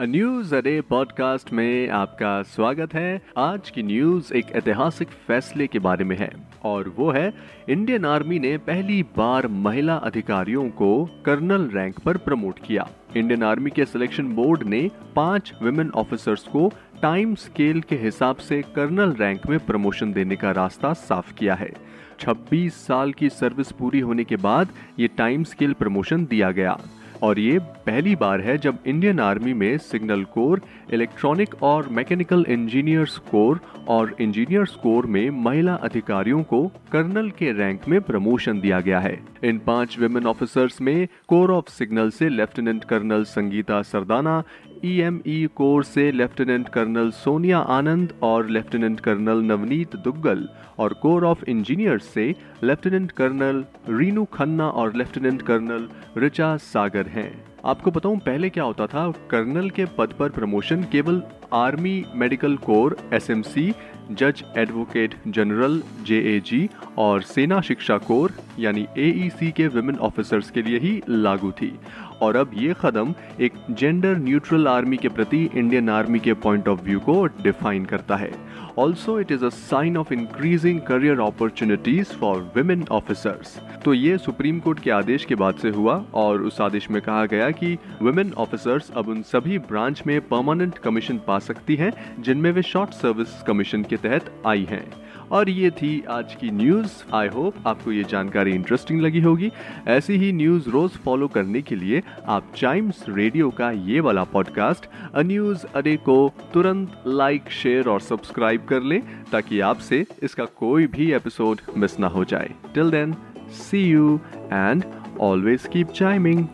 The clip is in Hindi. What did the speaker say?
News अडे पॉडकास्ट में आपका स्वागत है। आज की न्यूज़ एक ऐतिहासिक फैसले के बारे में है। और वो है इंडियन आर्मी ने पहली बार महिला अधिकारियों को कर्नल रैंक पर प्रमोट किया। इंडियन आर्मी के सिलेक्शन बोर्ड ने पाँच विमेन ऑफिसर्स को टाइम स्केल के हिसाब से कर्नल रैंक में प्रमोशन देने का रास्ता साफ़ किया है। 26 साल की सर्विस पूरी होने के बाद ये टाइम स्केल प्रमोशन दिया गया। और ये पहली बार है जब इंडियन आर्मी में सिग्नल कोर इलेक्ट्रॉनिक और मैकेनिकल इंजीनियर्स कोर और इंजीनियर्स कोर में महिला अधिकारियों को कर्नल के रैंक में प्रमोशन दिया गया है। इन पाँच विमेन ऑफिसर्स में कोर ऑफ़ सिग्नल से lieutenant colonel Sangeeta Sardana EME corps से लेफ्टिनेंट कर्नल सोनिया आनंद और लेफ्टिनेंट कर्नल नवनीत दुग्गल और कोर ऑफ़ इंजीनियर्स से लेफ्टिनेंट कर्नल रीनू खन्ना और लेफ्टिनेंट कर्नल रिचा सागर हैं। आपको बताऊँ, पहले क्या होता था? कर्नल के पद पर प्रमोशन केवल आर्मी मेडिकल कोर एसएमसी जज एडवोकेट जनरल जेएजी और सेना शिक्षा कोर, यानी एईसी के विमेन ऑफिसर्स के लिए ही लागू थी। और अब ये कदम एक जेंडर न्यूट्रल आर्मी के प्रति इंडियन आर्मी के पॉइंट ऑफ़ व्यू को डिफाइन करता है। Also it is a sign of increasing career opportunities for women officers तो ये सुप्रीम कोर्ट के आदेश के बाद से हुआ और उस आदेश में कहा गया कि वुमेन ऑफिसर्स अब उन सभी ब्रांच में परमानेंट कमीशन पा सकती हैं, जिनमें वे शॉर्ट सर्विस कमीशन के तहत आई हैं। और ये थी आज की न्यूज़। आई होप आपको ये जानकारी इंटरेस्टिंग लगी होगी। ऐसी ही न्यूज़ रोज़ फॉलो करने के लिए आप चाइम्स रेडियो का ये वाला पॉडकास्ट अ न्यूज़ अडे को तुरंत लाइक शेयर और सब्सक्राइब कर लें, ताकि आपसे इसका कोई भी एपिसोड मिस ना हो जाए। Till then see you and always keep chiming